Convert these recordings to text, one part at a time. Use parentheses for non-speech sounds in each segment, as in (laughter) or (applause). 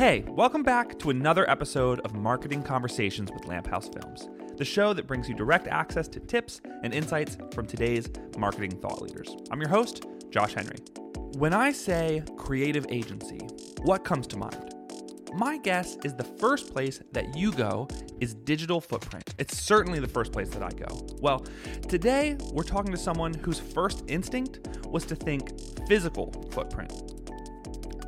Hey, welcome back to another episode of Marketing Conversations with Lamphouse Films, the show that brings you direct access to tips and insights from today's marketing thought leaders. I'm your host, Josh Henry. When I say creative agency, what comes to mind? My guess is the first place that you go is digital footprint. It's certainly the first place that I go. Well, today we're talking to someone whose first instinct was to think physical footprint.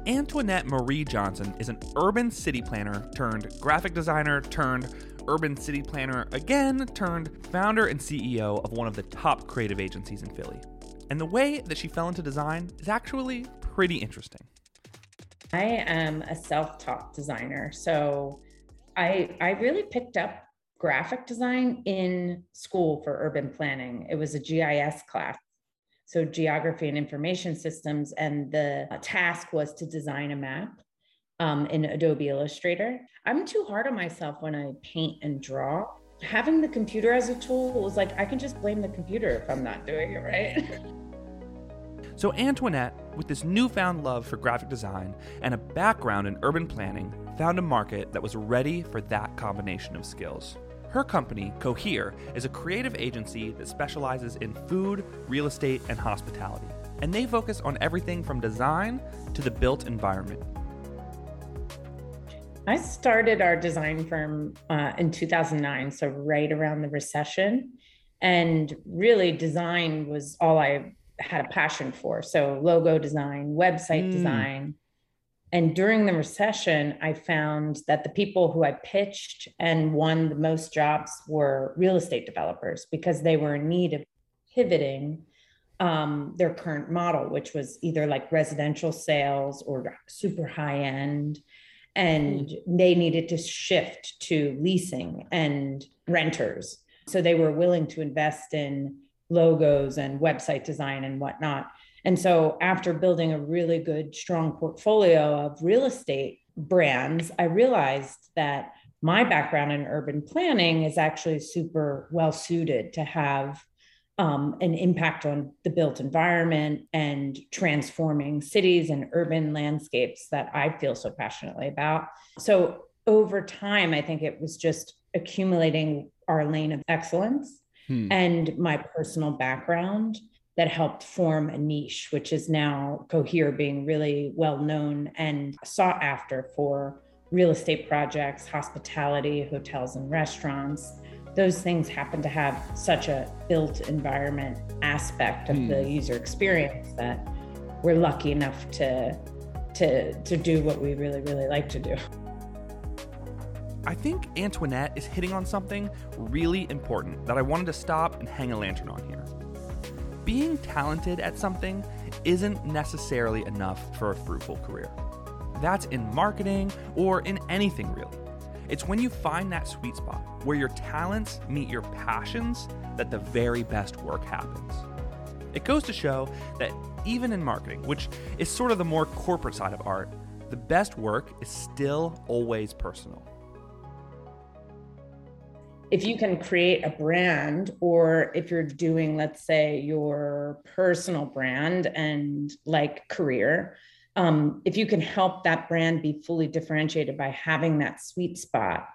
Antoinette Marie Johnson is an urban city planner turned graphic designer turned urban city planner again turned founder and CEO of one of the top creative agencies in Philly. And the way that she fell into design is actually pretty interesting. I am a self-taught designer. So I I really picked up graphic design in school for urban planning. It was a GIS class. So geography and information systems and the task was to design a map um, in Adobe Illustrator. I'm too hard on myself when I paint and draw. Having the computer as a tool was like I can just blame the computer if I'm not doing it right. (laughs) So, Antoinette, with this newfound love for graphic design and a background in urban planning, found a market that was ready for that combination of skills. Her company, Cohere, is a creative agency that specializes in food, real estate, and hospitality. And they focus on everything from design to the built environment. I started our design firm uh, in 2009, so right around the recession. And really, design was all I had a passion for. So logo design, website mm. design. And during the recession, I found that the people who I pitched and won the most jobs were real estate developers because they were in need of pivoting um, their current model, which was either like residential sales or super high end. And mm. they needed to shift to leasing and renters. So they were willing to invest in logos and website design and whatnot. And so, after building a really good, strong portfolio of real estate brands, I realized that my background in urban planning is actually super well suited to have um, an impact on the built environment and transforming cities and urban landscapes that I feel so passionately about. So, over time, I think it was just accumulating our lane of excellence hmm. and my personal background that helped form a niche, which is now Cohere being really well known and sought after for real estate projects, hospitality, hotels, and restaurants. Those things happen to have such a built environment aspect of the hmm. user experience that we're lucky enough to to to do what we really really like to do. I think Antoinette is hitting on something really important that I wanted to stop and hang a lantern on here. Being talented at something isn't necessarily enough for a fruitful career. That's in marketing or in anything really. It's when you find that sweet spot where your talents meet your passions that the very best work happens. It goes to show that even in marketing, which is sort of the more corporate side of art, the best work is still always personal if you can create a brand or if you're doing let's say your personal brand and like career um, if you can help that brand be fully differentiated by having that sweet spot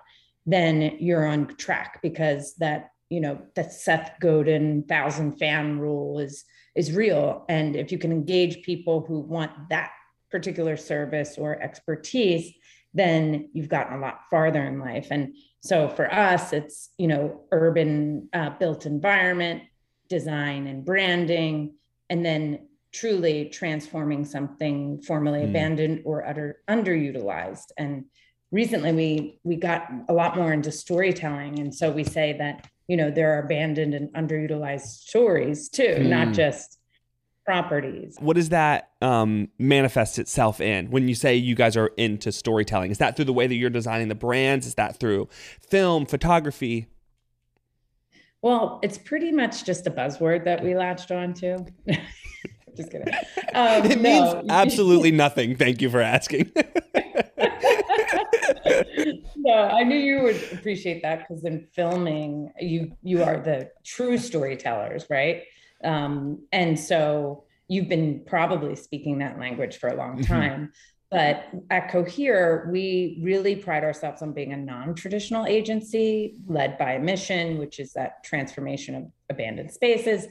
then you're on track because that you know the seth godin thousand fan rule is is real. And if you can engage people who want that particular service or expertise then you've gotten a lot farther in life. And so for us, it's you know urban uh, built environment design and branding, and then truly transforming something formerly mm. abandoned or utter, underutilized. And recently, we we got a lot more into storytelling, and so we say that you know there are abandoned and underutilized stories too, mm. not just properties. What does that um, manifest itself in when you say you guys are into storytelling? Is that through the way that you're designing the brands? Is that through film, photography? Well, it's pretty much just a buzzword that we latched onto. (laughs) just kidding. Um, it means no. (laughs) absolutely nothing. Thank you for asking. (laughs) no, I knew you would appreciate that because in filming, you you are the true storytellers, right? Um, and so you've been probably speaking that language for a long mm-hmm. time. But at Cohere, we really pride ourselves on being a non traditional agency led by a mission, which is that transformation of abandoned spaces.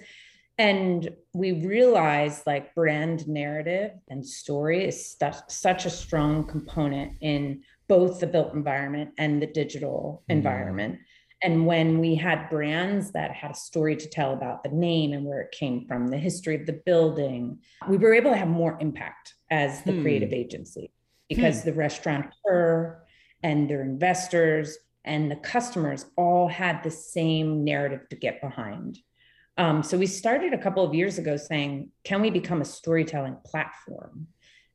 And we realized like brand narrative and story is st- such a strong component in both the built environment and the digital mm-hmm. environment. And when we had brands that had a story to tell about the name and where it came from, the history of the building, we were able to have more impact as the hmm. creative agency because hmm. the restaurateur and their investors and the customers all had the same narrative to get behind. Um, so we started a couple of years ago saying, can we become a storytelling platform?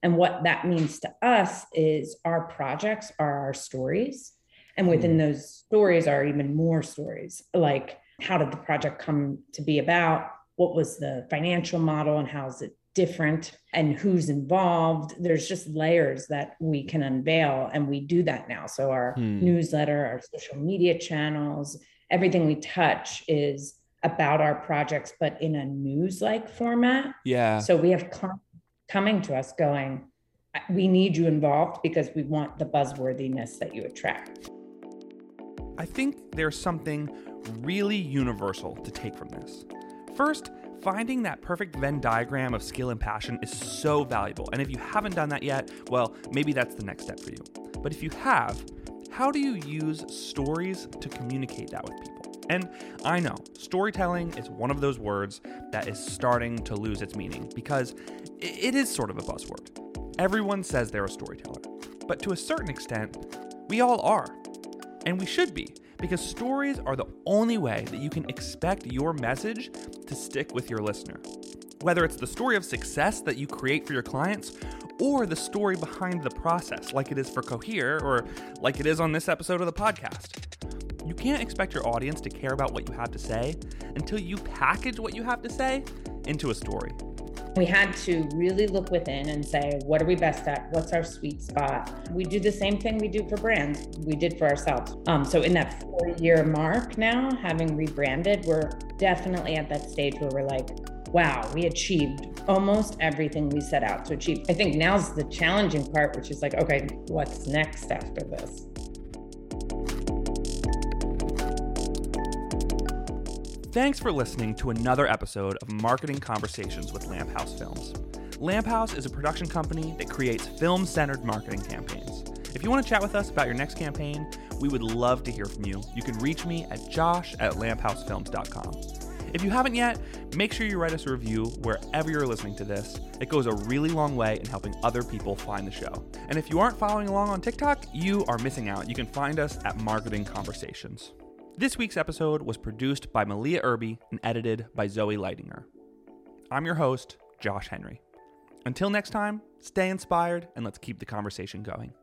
And what that means to us is our projects are our stories. And within mm. those stories are even more stories like how did the project come to be about? What was the financial model and how is it different and who's involved? There's just layers that we can unveil, and we do that now. So, our hmm. newsletter, our social media channels, everything we touch is about our projects, but in a news like format. Yeah. So, we have com- coming to us going, we need you involved because we want the buzzworthiness that you attract. I think there's something really universal to take from this. First, finding that perfect Venn diagram of skill and passion is so valuable. And if you haven't done that yet, well, maybe that's the next step for you. But if you have, how do you use stories to communicate that with people? And I know storytelling is one of those words that is starting to lose its meaning because it is sort of a buzzword. Everyone says they're a storyteller, but to a certain extent, we all are. And we should be, because stories are the only way that you can expect your message to stick with your listener. Whether it's the story of success that you create for your clients, or the story behind the process, like it is for Cohere, or like it is on this episode of the podcast. You can't expect your audience to care about what you have to say until you package what you have to say into a story. We had to really look within and say, what are we best at? What's our sweet spot? We do the same thing we do for brands, we did for ourselves. Um, so, in that four year mark now, having rebranded, we're definitely at that stage where we're like, wow, we achieved almost everything we set out to achieve. I think now's the challenging part, which is like, okay, what's next after this? Thanks for listening to another episode of Marketing Conversations with Lamp House Films. Lamp House is a production company that creates film centered marketing campaigns. If you want to chat with us about your next campaign, we would love to hear from you. You can reach me at josh at lamphousefilms.com. If you haven't yet, make sure you write us a review wherever you're listening to this. It goes a really long way in helping other people find the show. And if you aren't following along on TikTok, you are missing out. You can find us at Marketing Conversations. This week's episode was produced by Malia Irby and edited by Zoe Leidinger. I'm your host, Josh Henry. Until next time, stay inspired and let's keep the conversation going.